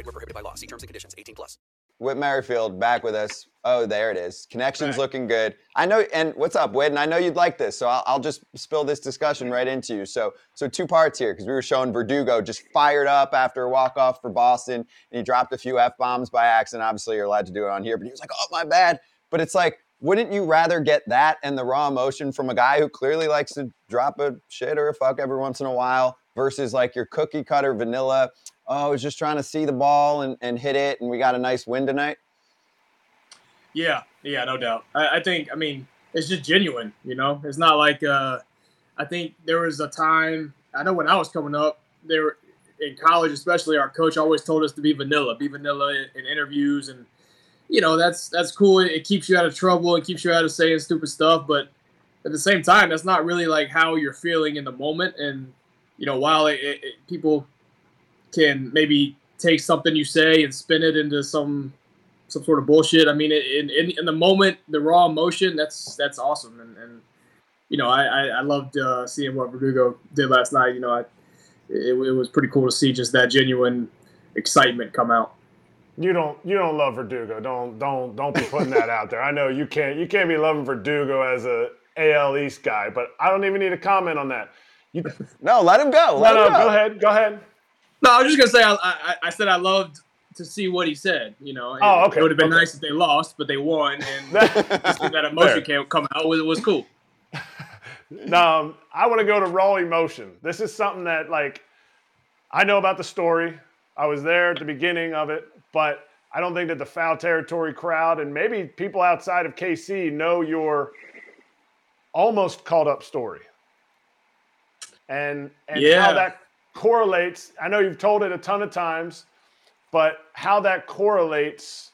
Void were prohibited by law. See terms and conditions. 18 plus. Whit Merrifield back with us. Oh, there it is. Connection's looking good. I know. And what's up, Whit? And I know you'd like this, so I'll, I'll just spill this discussion right into you. So, so two parts here because we were showing Verdugo just fired up after a walk off for Boston, and he dropped a few f bombs by accident. Obviously, you're allowed to do it on here, but he was like, "Oh, my bad." But it's like, wouldn't you rather get that and the raw emotion from a guy who clearly likes to drop a shit or a fuck every once in a while? versus like your cookie cutter vanilla. Oh, I was just trying to see the ball and, and hit it, and we got a nice win tonight. Yeah, yeah, no doubt. I, I think, I mean, it's just genuine, you know? It's not like, uh, I think there was a time, I know when I was coming up, there in college, especially, our coach always told us to be vanilla, be vanilla in, in interviews. And, you know, that's that's cool. It, it keeps you out of trouble. It keeps you out of saying stupid stuff. But at the same time, that's not really like how you're feeling in the moment. And you know, while it, it, people can maybe take something you say and spin it into some some sort of bullshit. I mean, in, in, in the moment, the raw emotion, that's that's awesome. And, and you know, I, I, I loved uh, seeing what Verdugo did last night. You know, I, it, it was pretty cool to see just that genuine excitement come out. You don't you don't love Verdugo. Don't don't don't be putting that out there. I know you can't you can't be loving Verdugo as a AL East guy, but I don't even need a comment on that. You, no, let him go. Let no, him no, go. go ahead. Go ahead. No, I was just gonna say I, I, I said I loved to see what he said. You know, oh, okay. It would have been okay. nice if they lost, but they won, and that emotion came come out. It was cool. um, I want to go to raw emotion. This is something that like I know about the story. I was there at the beginning of it, but I don't think that the foul territory crowd and maybe people outside of KC know your almost caught up story and and yeah. how that correlates. I know you've told it a ton of times, but how that correlates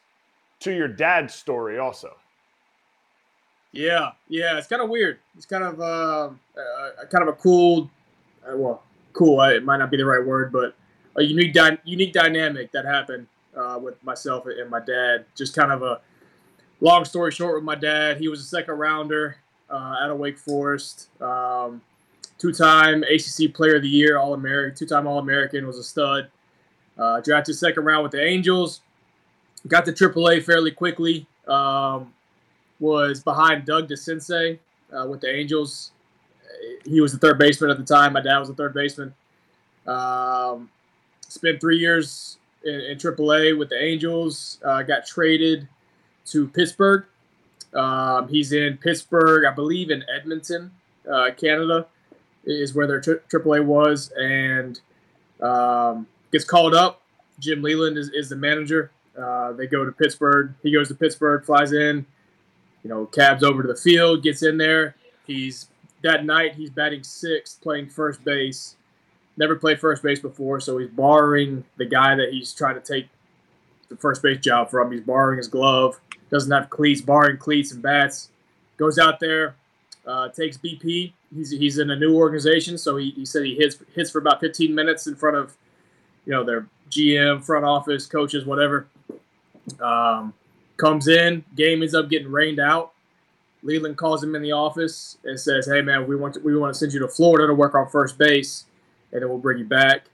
to your dad's story also. Yeah, yeah, it's kind of weird. It's kind of uh, uh kind of a cool, uh, well, cool. It might not be the right word, but a unique dy- unique dynamic that happened uh, with myself and my dad. Just kind of a long story short with my dad. He was a second rounder uh, out of Wake Forest. Um, two-time ACC Player of the Year, All American, two-time All American, was a stud. Uh, drafted second round with the Angels. Got to AAA fairly quickly. Um, was behind Doug DeCinces uh, with the Angels. He was the third baseman at the time. My dad was the third baseman. Um, spent three years in, in AAA with the Angels. Uh, got traded to Pittsburgh. Um, he's in Pittsburgh, I believe, in Edmonton, uh, Canada is where their tri- AAA was, and um, gets called up. Jim Leyland is, is the manager. Uh, they go to Pittsburgh. He goes to Pittsburgh, flies in, you know, cabs over to the field, gets in there. He's that night he's batting sixth, playing first base. Never played first base before, so he's borrowing the guy that he's trying to take the first base job from. He's borrowing his glove. Doesn't have cleats, borrowing cleats and bats. Goes out there, uh, takes BP. He's, he's in a new organization, so he, he said he hits hits for about 15 minutes in front of, you know, their GM, front office, coaches, whatever. Um, comes in, game ends up getting rained out. Leyland calls him in the office and says, "Hey man, we want to, we want to send you to Florida to work on first base, and then we'll bring you back."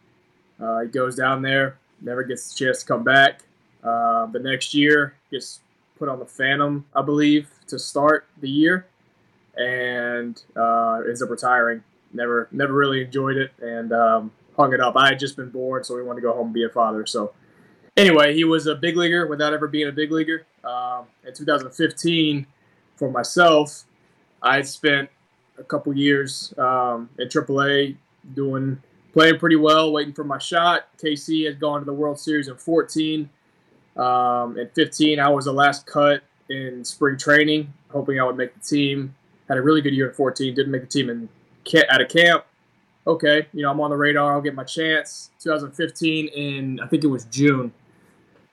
Uh, he goes down there, never gets the chance to come back. Uh, the next year, gets put on the Phantom, I believe, to start the year and uh, ends up retiring. Never, never really enjoyed it, and um, hung it up. I had just been born, so we wanted to go home and be a father. So anyway, he was a big leaguer without ever being a big leaguer. Um, in 2015, for myself, I had spent a couple years um, in AAA doing playing pretty well, waiting for my shot. KC had gone to the World Series in 14. Um, in 15, I was the last cut in spring training, hoping I would make the team. Had a really good year at 14. Didn't make the team in at a camp. Okay, you know I'm on the radar. I'll get my chance. 2015 in I think it was June.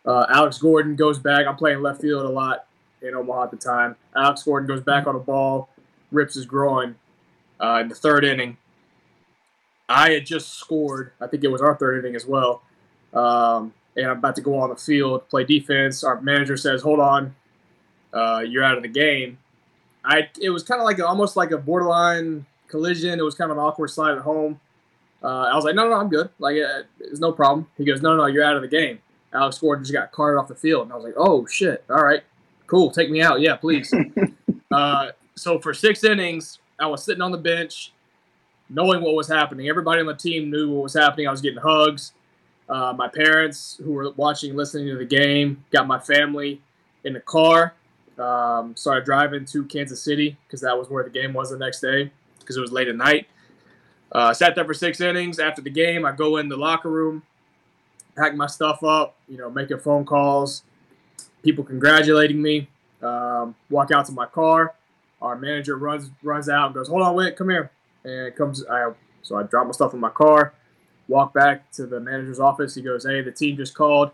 Uh, Alex Gordon goes back. I'm playing left field a lot in Omaha at the time. Alex Gordon goes back on a ball, rips his groin uh, in the third inning. I had just scored. I think it was our third inning as well. Um, and I'm about to go on the field, play defense. Our manager says, "Hold on, uh, you're out of the game." I it was kind of like a, almost like a borderline collision. It was kind of an awkward slide at home. Uh, I was like, "No, no, I'm good. Like, uh, it's no problem." He goes, "No, no, you're out of the game." Alex Gordon just got carted off the field, and I was like, "Oh shit! All right, cool. Take me out, yeah, please." uh, so for six innings, I was sitting on the bench, knowing what was happening. Everybody on the team knew what was happening. I was getting hugs. Uh, my parents, who were watching, listening to the game, got my family in the car. Um, started driving to Kansas City because that was where the game was the next day because it was late at night. Uh, sat there for six innings. After the game, I go in the locker room, pack my stuff up, you know, making phone calls, people congratulating me. Um, walk out to my car. Our manager runs runs out and goes, "Hold on, wait, come here." And comes, I so I drop my stuff in my car, walk back to the manager's office. He goes, "Hey, the team just called,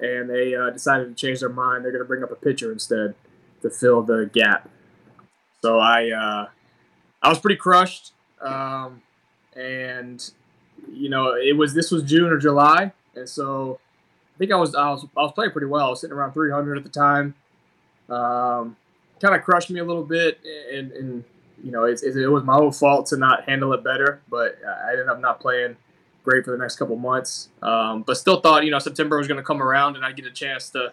and they uh, decided to change their mind. They're going to bring up a pitcher instead to fill the gap." So I uh, I was pretty crushed, um, and you know it was this was June or July, and so I think I was I was I was playing pretty well. I was sitting around 300 at the time. Um, kind of crushed me a little bit, and, and you know it, it, was my own fault to not handle it better. But I ended up not playing great for the next couple months. Um, but still thought you know September was going to come around and I'd get a chance to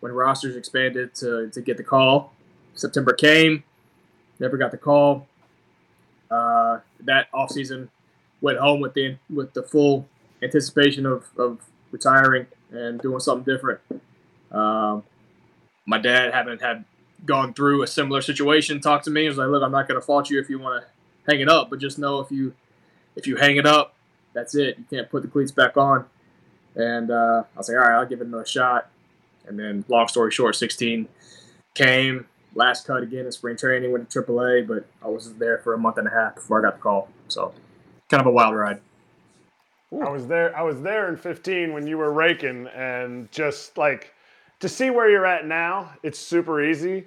when rosters expanded to to get the call. September came, never got the call. Uh, that offseason went home with the with the full anticipation of, of retiring and doing something different. Um, my dad having had gone through a similar situation talked to me. He was like, "Look, I'm not going to fault you if you want to hang it up, but just know if you if you hang it up, that's it. You can't put the cleats back on." And uh, I was like, "All right, I'll give it another shot." And then, long story short, 16 came last cut again in spring training, went to AAA, but I was there for a month and a half before I got the call. So, kind of a wild ride. I was there. I was there in 15 when you were raking, and just like to see where you're at now, it's super easy.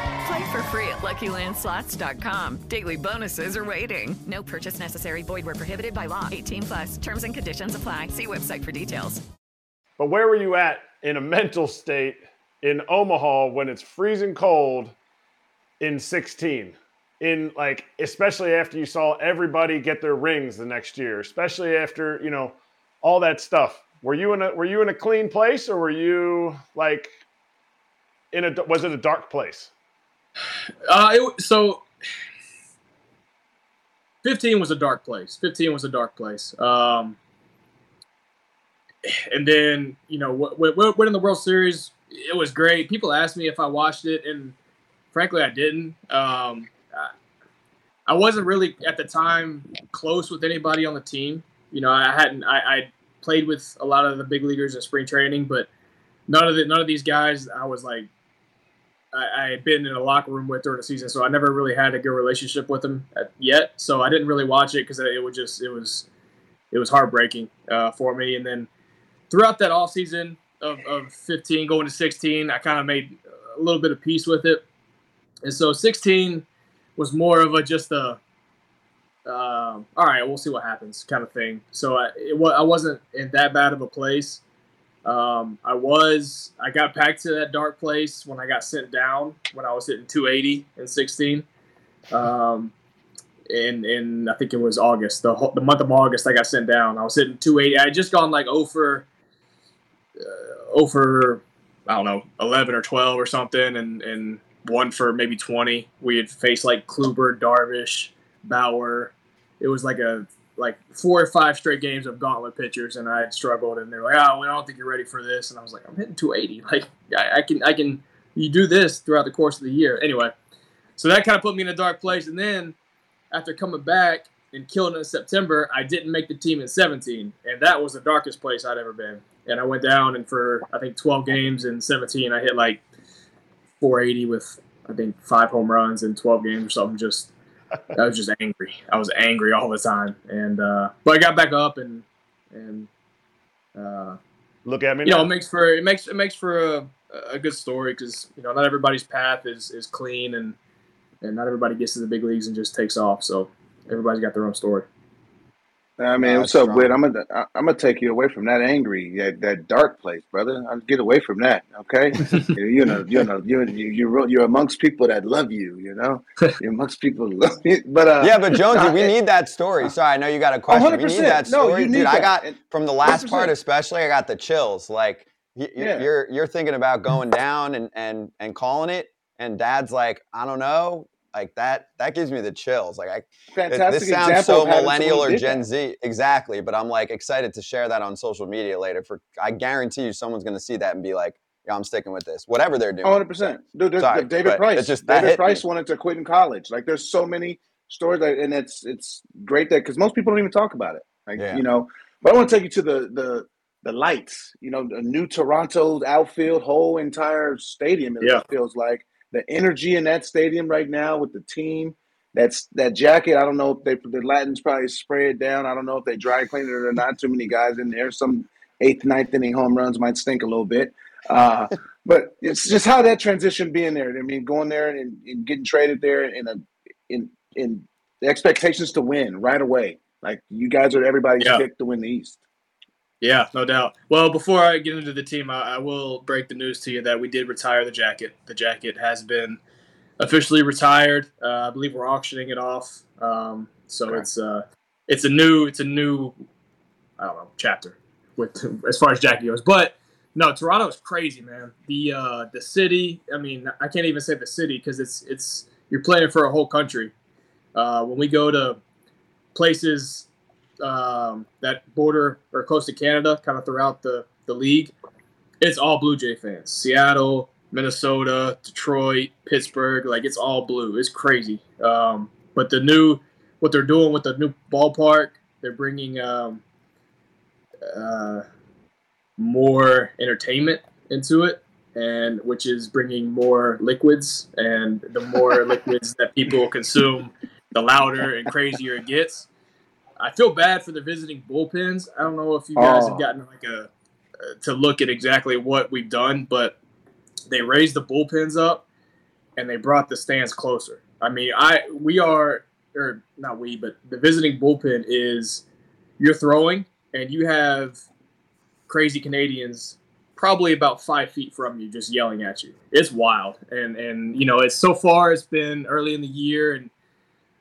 Play for free at LuckyLandSlots.com. Daily bonuses are waiting. No purchase necessary. Void where prohibited by law. 18 plus. Terms and conditions apply. See website for details. But where were you at in a mental state in Omaha when it's freezing cold in 16? In like, especially after you saw everybody get their rings the next year, especially after you know all that stuff. Were you in a Were you in a clean place, or were you like in a Was it a dark place? Uh, it, so 15 was a dark place. 15 was a dark place. Um, and then, you know, winning the World Series, it was great. People asked me if I watched it, and frankly, I didn't. Um, I wasn't really at the time close with anybody on the team. You know, I hadn't. I, I played with a lot of the big leaguers in spring training, but none of the none of these guys I was like I, had been in a locker room with during the season, so I never really had a good relationship with him yet. So I didn't really watch it because it would just it was it was heartbreaking uh, for me. And then throughout that off season of, of 15 going to 16, I kind of made a little bit of peace with it. And so 16 was more of a just a uh, all right, we'll see what happens kind of thing. So I, it, I wasn't in that bad of a place. Um, I was, I got back to that dark place when I got sent down when I was hitting 280 and 16. Um, in I think it was August, the whole, the month of August, I got sent down. I was hitting 280. I had just gone like over, uh, over, I don't know, 11 or 12 or something, and and one for maybe 20. We had faced like Kluber, Darvish, Bauer. It was like a like four or five straight games of gauntlet pitchers, and I had struggled. And they're like, "Oh, we don't think you're ready for this." And I was like, "I'm hitting 280. Like, I, I can, I can. You do this throughout the course of the year, anyway." So that kind of put me in a dark place. And then after coming back and killing in September, I didn't make the team in 17, and that was the darkest place I'd ever been. And I went down, and for I think 12 games in 17, I hit like 480 with I think five home runs in 12 games or something. Just I was just angry. I was angry all the time, and uh, but I got back up and and uh, look at me. You now. know, it makes for it makes it makes for a, a good story because you know not everybody's path is is clean and and not everybody gets to the big leagues and just takes off. So everybody's got their own story. I mean, what's up, Whit? I'm gonna I'm gonna take you away from that angry, that, that dark place, brother. I'll get away from that, okay? you know, you know, you you you're amongst people that love you. You know, you're amongst people who love you. But uh, yeah, but Jonesy, we need that story. Sorry, I know you got a question. We need that No, story, you need dude. I got from the last 100%. part, especially. I got the chills. Like y- y- Yeah. you're you're thinking about going down and and and calling it, and Dad's like, I don't know. Like that, that gives me the chills. Like I, it- Fantastic this sounds so millennial or Gen. Z, exactly. But I'm like excited to share that on social media later. For I guarantee you, someone's gonna see that and be like, Yeah, I'm sticking with this. Whatever they're doing. 100. percent Dude, Sorry, David Price. it's just- David hit me. Price wanted to quit in college. Like, there's so many stories, that, and it's it's great that because most people don't even talk about it. Like, Yeah. you know, but I want to take you to the the the lights. You know, the new Toronto outfield, whole entire stadium. It Yeah. feels like the energy in that stadium right now with the team. That's that jacket. I don't know if they the Latins probably spray it down. I don't know if they dry clean it or not. Too many guys in there. Some eighth, ninth inning home runs might stink a little bit. Uh, but it's just how that transition being there. I mean, going there and, and getting traded there in a in in the expectations to win right away. Like you guys are everybody's Yeah. pick to win the East. Yeah, no doubt. Well, before I get into the team, I, I will break the news to you that we did retire the jacket. The jacket has been officially retired. Uh, I believe we're auctioning it off. Um, so Okay. it's uh, it's a new it's a new I don't know chapter with as far as jacket goes. But no, Toronto is crazy, man. The uh, the city. I mean, I can't even say the city because it's it's you're playing for a whole country. Uh, when we go to places um, that border or close to Canada, kind of throughout the, the league, it's all Blue Jay fans. Seattle, Minnesota, Detroit, Pittsburgh, like it's all blue. It's crazy. Um, but the new, what they're doing with the new ballpark, they're bringing um, uh, more entertainment into it, and which is bringing more liquids. And the more liquids that people consume, the louder and crazier it gets. I feel bad for the visiting bullpens. I don't know if you guys Oh. have gotten like a uh, to look at exactly what we've done, but they raised the bullpens up and they brought the stands closer. I mean, I we are or not we, but the visiting bullpen is you're throwing and you have crazy Canadians probably about five feet from you just yelling at you. It's wild. And and you know, it's so far it's been early in the year and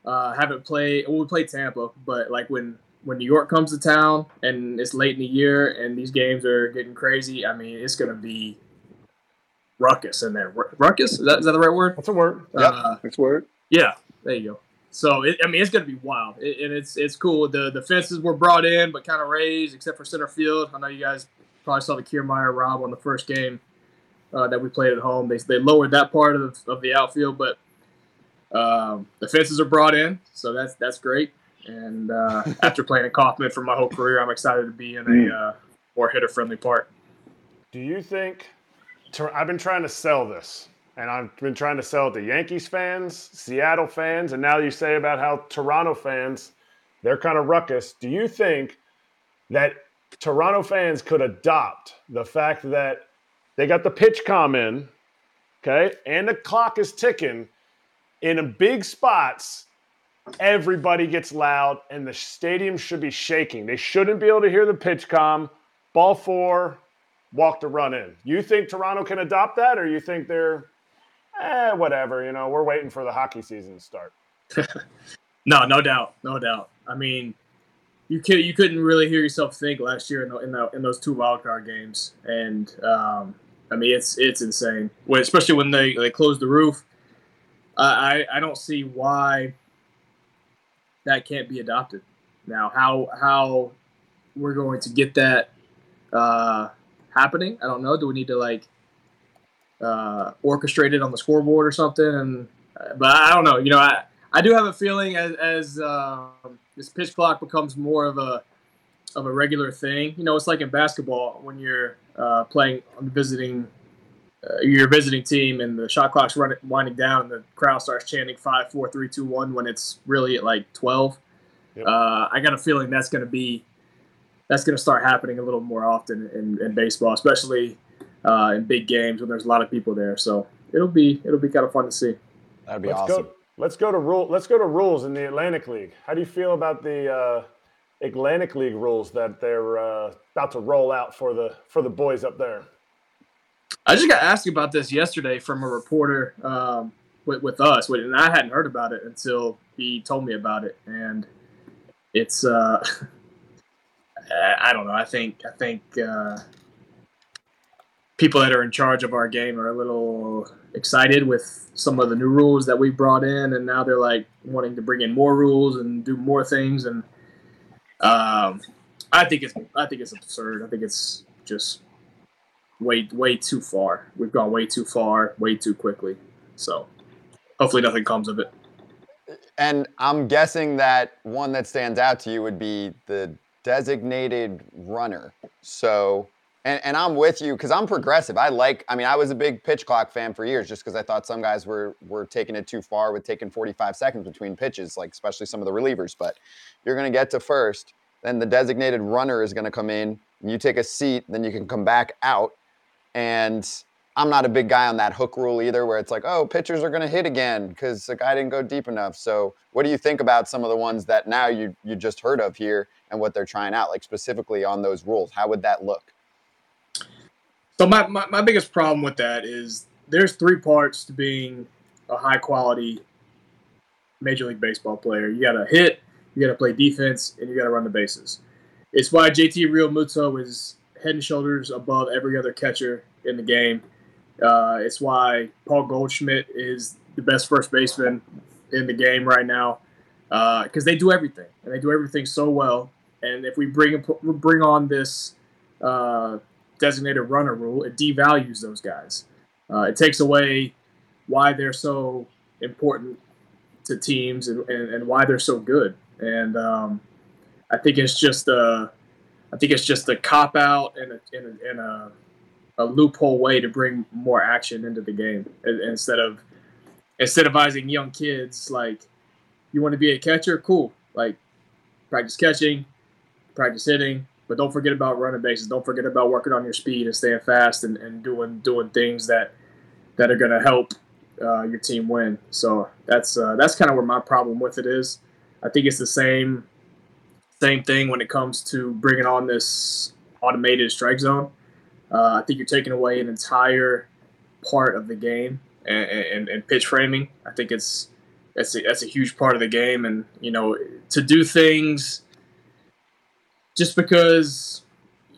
uh, haven't played. Well, we played Tampa, but like when when New York comes to town and it's late in the year and these games are getting crazy, I mean, it's gonna be ruckus in there. Ru- Ruckus is that, is that the right word? That's a word. Uh, That's word. yeah, there you go. So it, I mean, it's gonna be wild, it, and it's it's cool. The the fences were brought in, but kind of raised, except for center field. I know you guys probably saw the Kiermaier Rob on the first game uh, that we played at home. They they lowered that part of of the outfield, but um, the fences are brought in, so that's that's great. And uh, after playing in Kauffman for my whole career, I'm excited to be in a uh, more hitter friendly park. Do you think? I've been trying to sell this, and I've been trying to sell it to Yankees fans, Seattle fans, and now you say about how Toronto fans, they're kind of ruckus. Do you think that Toronto fans could adopt the fact that they got the pitch com in, okay, and the clock is ticking in big spots? Everybody gets loud, and the stadium should be shaking. They shouldn't be able to hear the pitch com. Ball four, walk the run in. You think Toronto can adopt that, or you think they're eh, whatever. You know, we're waiting for the hockey season to start. no, no doubt, no doubt. I mean, you could you couldn't really hear yourself think last year in the, in, the, in those two wild card games, and um, I mean it's it's insane. Especially when they they closed the roof. I I don't see why that can't be adopted. Now, how how we're going to get that uh, happening, I don't know. Do we need to like uh, it on the scoreboard or something. And uh, but I don't know. You know, I I do have a feeling as as um, this pitch clock becomes more of a of a regular thing. You know, it's like in basketball when you're uh, playing on the visiting. Uh, your visiting team and the shot clock's running winding down and the crowd starts chanting five, four, three, two, one when it's really at like twelve. Yep. Uh, I got a feeling that's going to be that's going to start happening a little more often in, in baseball, especially uh, in big games when there's a lot of people there. So it'll be it'll be kind of fun to see. That'd be let's awesome. Go, let's go to rule. Let's go to rules in the Atlantic League. How do you feel about the uh, Atlantic League rules that they're uh, about to roll out for the for the boys up there? I just got asked about this yesterday from a reporter um, with, with us, and I hadn't heard about it until he told me about it, and it's. Uh, I don't know. I think I think uh, people that are in charge of our game are a little excited with some of the new rules that we brought in, and now they're like wanting to bring in more rules and do more things. And um, I think it's I think it's absurd. I think it's just way way too far. We've gone way too far, way too quickly. So hopefully nothing comes of it. And I'm guessing that one that stands out to you would be the designated runner. So and, and I'm with you because I'm progressive. I like, I mean, I was a big pitch clock fan for years just because I thought some guys were were taking it too far with taking 45 seconds between pitches, like especially some of the relievers. But you're to get to first, then the designated runner is to come in, and you take a seat, then you can come back out. And I'm not a big guy on that hook rule either, where it's like, oh, pitchers are going to hit again because the guy didn't go deep enough. So, what do you think about some of the ones that now you you just heard of here and what they're trying out, like specifically on those rules? How would that look? So my, my, my biggest problem with that is there's three parts to being a high quality Major League Baseball player. You got to hit, you got to play defense, and you got to run the bases. It's why JT Realmuto is head and shoulders above every other catcher in the game. Uh, it's why Paul Goldschmidt is the best first baseman in the game right now because uh, they do everything and they do everything so well. And if we bring bring on this uh, designated runner rule, it devalues those guys. Uh, it takes away why they're so important to teams and, and, and why they're so good. And um, I think it's just a, I think it's just a cop out and a, and a, and a, a loophole way to bring more action into the game instead of incentivizing young kids like you want to be a catcher, cool. Like practice catching, practice hitting, but don't forget about running bases. Don't forget about working on your speed and staying fast and, and doing doing things that that are going to help uh, your team win. So that's uh, that's kind of where my problem with it is. I think it's the same same thing when it comes to bringing on this automated strike zone. Uh, I think you're taking away an entire part of the game and, and, and pitch framing. I think it's that's a, that's a huge part of the game, and you know to do things just because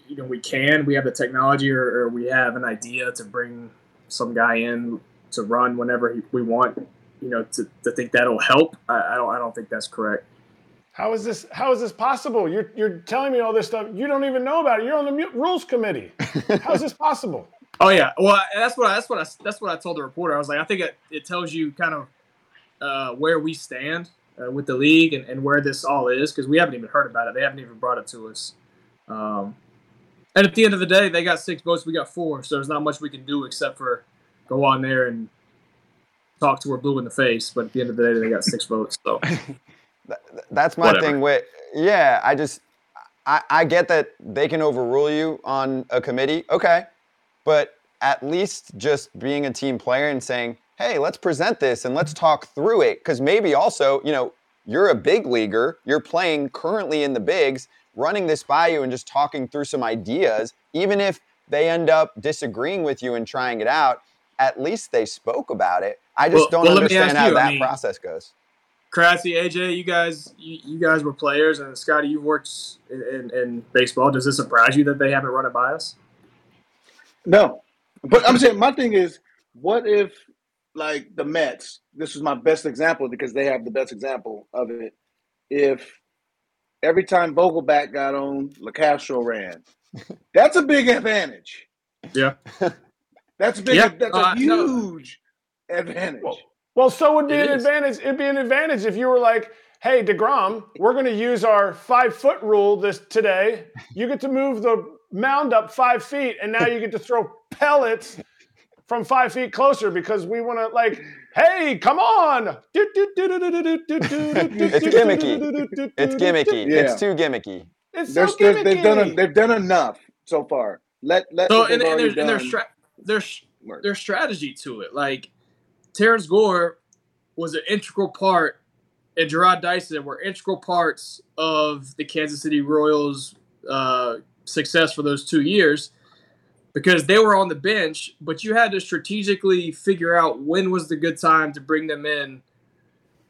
you know we can, we have the technology, or, or we have an idea to bring some guy in to run whenever we want. You know, to, to think that'll help, I, I don't. I don't think that's correct. How is this? How is this possible? You're you're telling me all this stuff. You don't even know about it. You're on the rules committee. How is this possible? Oh yeah. Well, that's what I, that's what I that's what I told the reporter. I was like, I think it, it tells you kind of uh, where we stand uh, with the league and, and where this all is because we haven't even heard about it. They haven't even brought it to us. Um, and at the end of the day, they got six votes, we got four, so there's not much we can do except for go on there and talk to her blue in the face, but at the end of the day, they got six votes. So That's my Whatever. thing with yeah, I just I, I get that they can overrule you on a committee, okay. But at least just being a team player and saying, hey, let's present this and let's talk through it. Cause maybe also, you know, you're a big leaguer, you're playing currently in the bigs, running this by you and just talking through some ideas, even if they end up disagreeing with you and trying it out, at least they spoke about it. I just Well- don't well, understand how you, I that mean- process goes. Kratzy, AJ, you guys, you, you guys were players, and Scotty, you've worked in, in, in baseball. Does it surprise you that they haven't run it by us? No, but I'm saying my thing is, what if like the Mets? This is my best example because they have the best example of it. If every time Vogelbach got on, Locastro ran. That's a big advantage. Yeah, that's a big. Yeah, That's a uh, no. huge advantage. Well, so would be It an is. advantage. It'd be an advantage if you were like, "Hey, Degrom, we're going to use our five foot rule this today. You get to move the mound up five feet, and now you get to throw pellets from five feet closer because we want to like, hey, come on!" It's gimmicky. It's gimmicky. Yeah. It's too gimmicky. It's so there's, they've done gimmicky. they've done enough so far. Let let So and, and already there's and there's stra- there's work. there's strategy to it. Like Terrence Gore was an integral part, and Jarrod Dyson were integral parts of the Kansas City Royals' uh, success for those two years because they were on the bench, but you had to strategically figure out when was the good time to bring them in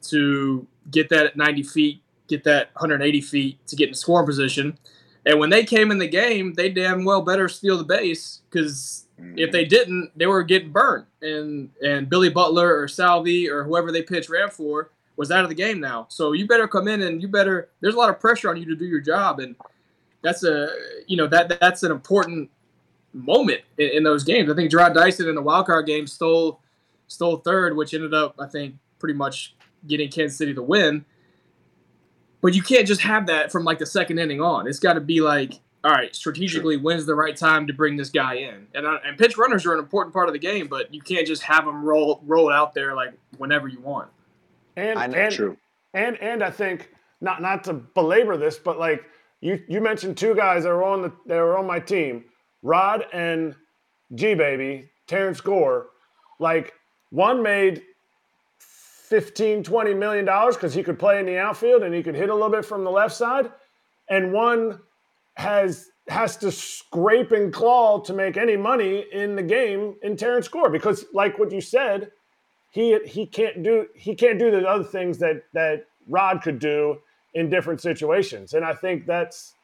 to get that at 90 feet, get that 180 feet to get in scoring position. And when they came in the game, they damn well better steal the base because if they didn't, they were getting burned. And and Billy Butler or Salvy or whoever they pitched ran for was out of the game now. So you better come in and you better. There's a lot of pressure on you to do your job, and that's a you know that that's an important moment in, in those games. I think Jarrod Dyson in the wild card game stole stole third, which ended up I think pretty much getting Kansas City the win. But you can't just have that from like the second inning on. It's got to be like, all right, strategically, when's the right time to bring this guy in? And uh, and pitch runners are an important part of the game, but you can't just have them roll roll out there like whenever you want. And I know. and, True. and and I think not not to belabor this, but like you you mentioned two guys that were on the that were on my team, Rod and G baby, Terrence Gore. Like one made 15, 20 million dollars because he could play in the outfield and he could hit a little bit from the left side. And one has has to scrape and claw to make any money in the game in Terrence Gore because like what you said, he he can't do he can't do the other things that that Rod could do in different situations. And I think that's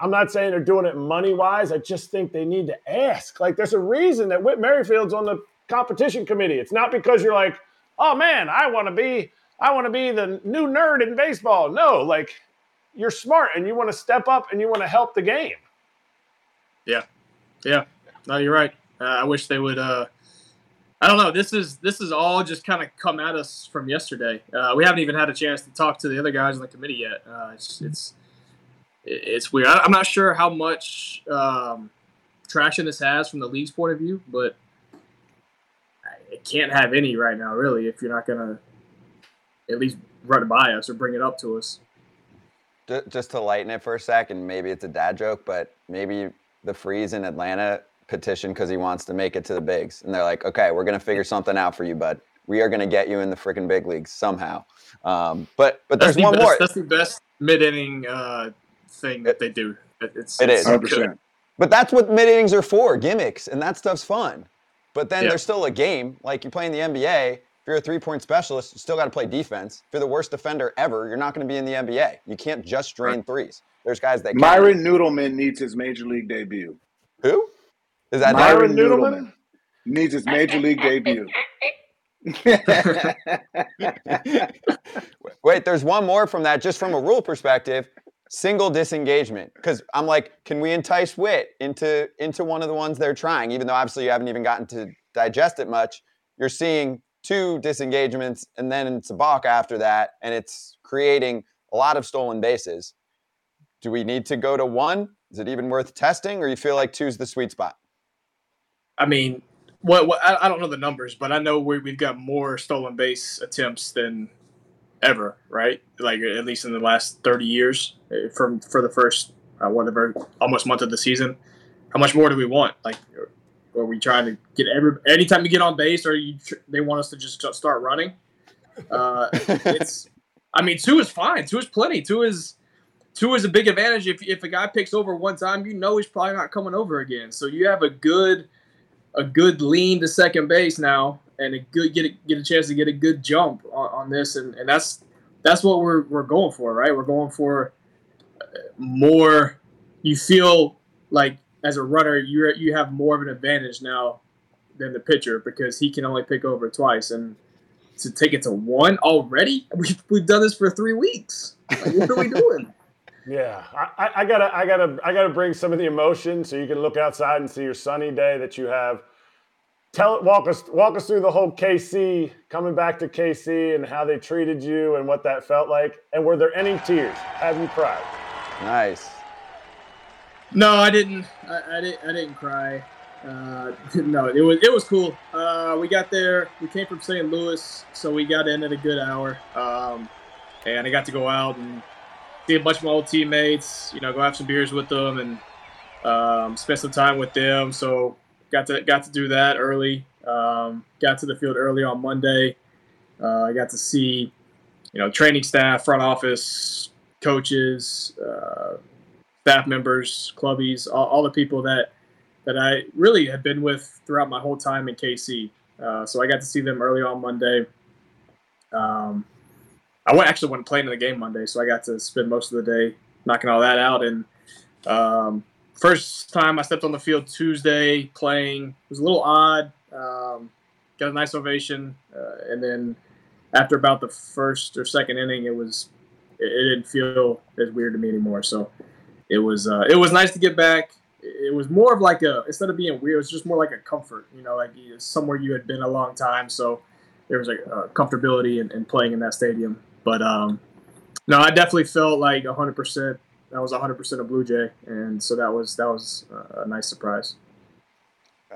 I'm not saying they're doing it money wise. I just think they need to ask. Like there's a reason that Whit Merrifield's on the competition committee. It's not because you're like, oh man, I want to be I want to be the new nerd in baseball. No, like you're smart and you want to step up and you want to help the game. Yeah, yeah. No, you're right. Uh, I wish they would. Uh, I don't know. This is this is all just kind of come at us from yesterday. Uh, we haven't even had a chance to talk to the other guys on the committee yet. Uh, it's it's it's weird. I, I'm not sure how much um, traction this has from the league's point of view, but it can't have any right now, really, if you're not gonna at least run by us or bring it up to us. Ju- Just to lighten it for a sec, and maybe it's a dad joke, but maybe the Freeze in Atlanta petitioned because he wants to make it to the bigs, and they're like, "Okay, we're gonna figure something out for you, bud. We are gonna get you in the freaking big leagues somehow." Um, but but That's there's the one best, more. That's the best mid inning uh, thing that they do. It's, it is. 100%. But that's what mid innings are for, gimmicks, and that stuff's fun. But then Yeah. there's still a game. Like you play in the NBA, if you're a three point specialist, you still got to play defense. If you're the worst defender ever, you're not going to be in the NBA. You can't just drain threes. There's guys that can. Myron Noodleman needs his major league debut. Who? Is that Myron Noodleman? Noodleman needs his major league debut. Wait, there's one more from that, just from a rule perspective. Single disengagement, because I'm like, can we entice Whit into into one of the ones they're trying? Even though obviously you haven't even gotten to digest it much, you're seeing two disengagements and then it's a balk after that, and it's creating a lot of stolen bases. Do we need to go to one? Is it even worth testing, or you feel like two's the sweet spot? I mean, what, what I, don't know the numbers, but I know we, we've got more stolen base attempts than ever, right? Like at least in the last 30 years uh, from for the first uh, whatever almost month of the season. How much more do we want? Like, are we trying to get every anytime you get on base, or you tr- they want us to just start running? Uh, it's, I mean, two is fine. Two is plenty. Two is two is a big advantage. If if a guy picks over one time, you know he's probably not coming over again. So you have a good a good lean to second base now, and a good get a, get a chance to get a good jump on, on this, and, and that's that's what we're we're going for, right? We're going for uh, more. You feel like as a runner, you you have more of an advantage now than the pitcher because he can only pick over twice, and to take it to one already, we've, we've done this for three weeks. Like, what are we doing? Yeah, I, I, gotta, I gotta, I gotta bring some of the emotion so you can look outside and see your sunny day that you have. Tell, walk us, walk us through the whole KC coming back to KC and how they treated you and what that felt like. And were there any tears? Have you cried? Nice. No, I didn't. I, I didn't. I didn't cry. Uh, no, it was it was cool. Uh, we got there. We came from St. Louis, so we got in at a good hour. Um, and I got to go out and see a bunch of my old teammates. You know, go have some beers with them and um, spend some time with them. So got to got to do that early. Um, got to the field early on Monday. Uh, I got to see, you know, training staff, front office, coaches, uh, staff members, clubbies, all, all, the people that that I really have been with throughout my whole time in KC. Uh, so I got to see them early on Monday. Um, I went, actually went playing in the game Monday, so I got to spend most of the day knocking all that out. And um, first time I stepped on the field Tuesday playing it was a little odd. Um, got a nice ovation, uh, and then after about the first or second inning, it was it, it didn't feel as weird to me anymore. So it was uh, it was nice to get back. It was more of like a instead of being weird, it was just more like a comfort. You know, like somewhere you had been a long time, so there was like a comfortability in, in playing in that stadium. But um, no, I definitely felt like 100. percent That was 100 percent a Blue Jay, and so that was that was a nice surprise.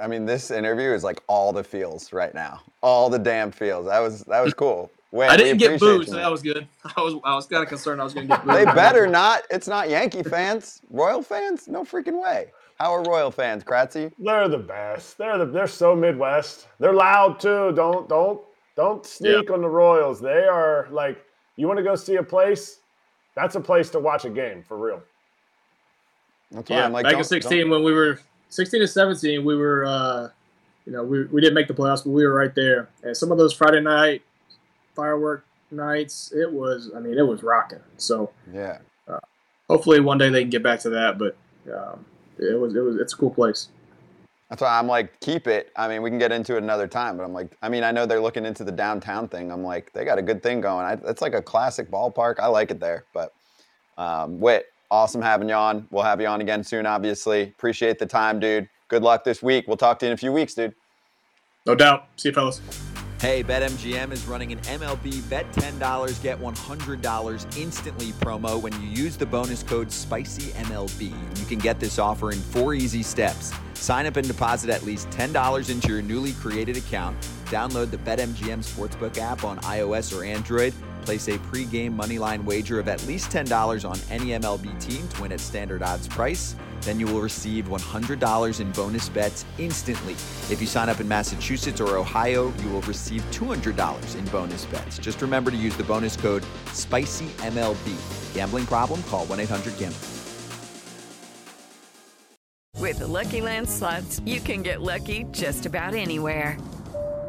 I mean, this interview is like all the feels right now, all the damn feels. That was that was cool. Wait, I didn't get booed, so that was good. I was I was kind of concerned I was going to get booed. they better not. It's not Yankee fans, Royal fans. No freaking way. How are Royal fans, Kratzy? They're the best. They're the, they're so Midwest. They're loud too. Don't don't don't sneak on the Royals. They are like you want to go see a place, that's a place to watch a game for real. That's yeah, like, back in 16 when we were 16 to 17, we were, uh, you know, we, we didn't make the playoffs, but we were right there. And some of those Friday night firework nights, it was, I mean, it was rocking. So yeah, uh, hopefully one day they can get back to that. But um, it was, it was, it's a cool place. That's why I'm like, keep it. I mean, we can get into it another time, but I'm like, I mean, I know they're looking into the downtown thing. I'm like, they got a good thing going. I, it's like a classic ballpark. I like it there. But um, Whit, awesome having you on. We'll have you on again soon, obviously. Appreciate the time, dude. Good luck this week. We'll talk to you in a few weeks, dude. No doubt. See you, fellas. Hey, BetMGM is running an MLB Bet $10, get $100 instantly promo when you use the bonus code SPICYMLB. You can get this offer in four easy steps. Sign up and deposit at least $10 into your newly created account. Download the BetMGM Sportsbook app on iOS or Android. Place a pregame moneyline wager of at least $10 on any MLB team to win at standard odds price. Then you will receive $100 in bonus bets instantly. If you sign up in Massachusetts or Ohio, you will receive $200 in bonus bets. Just remember to use the bonus code SPICYMLB. Gambling problem? Call 1 800 GAMBLER. With the Lucky Land slots, you can get lucky just about anywhere.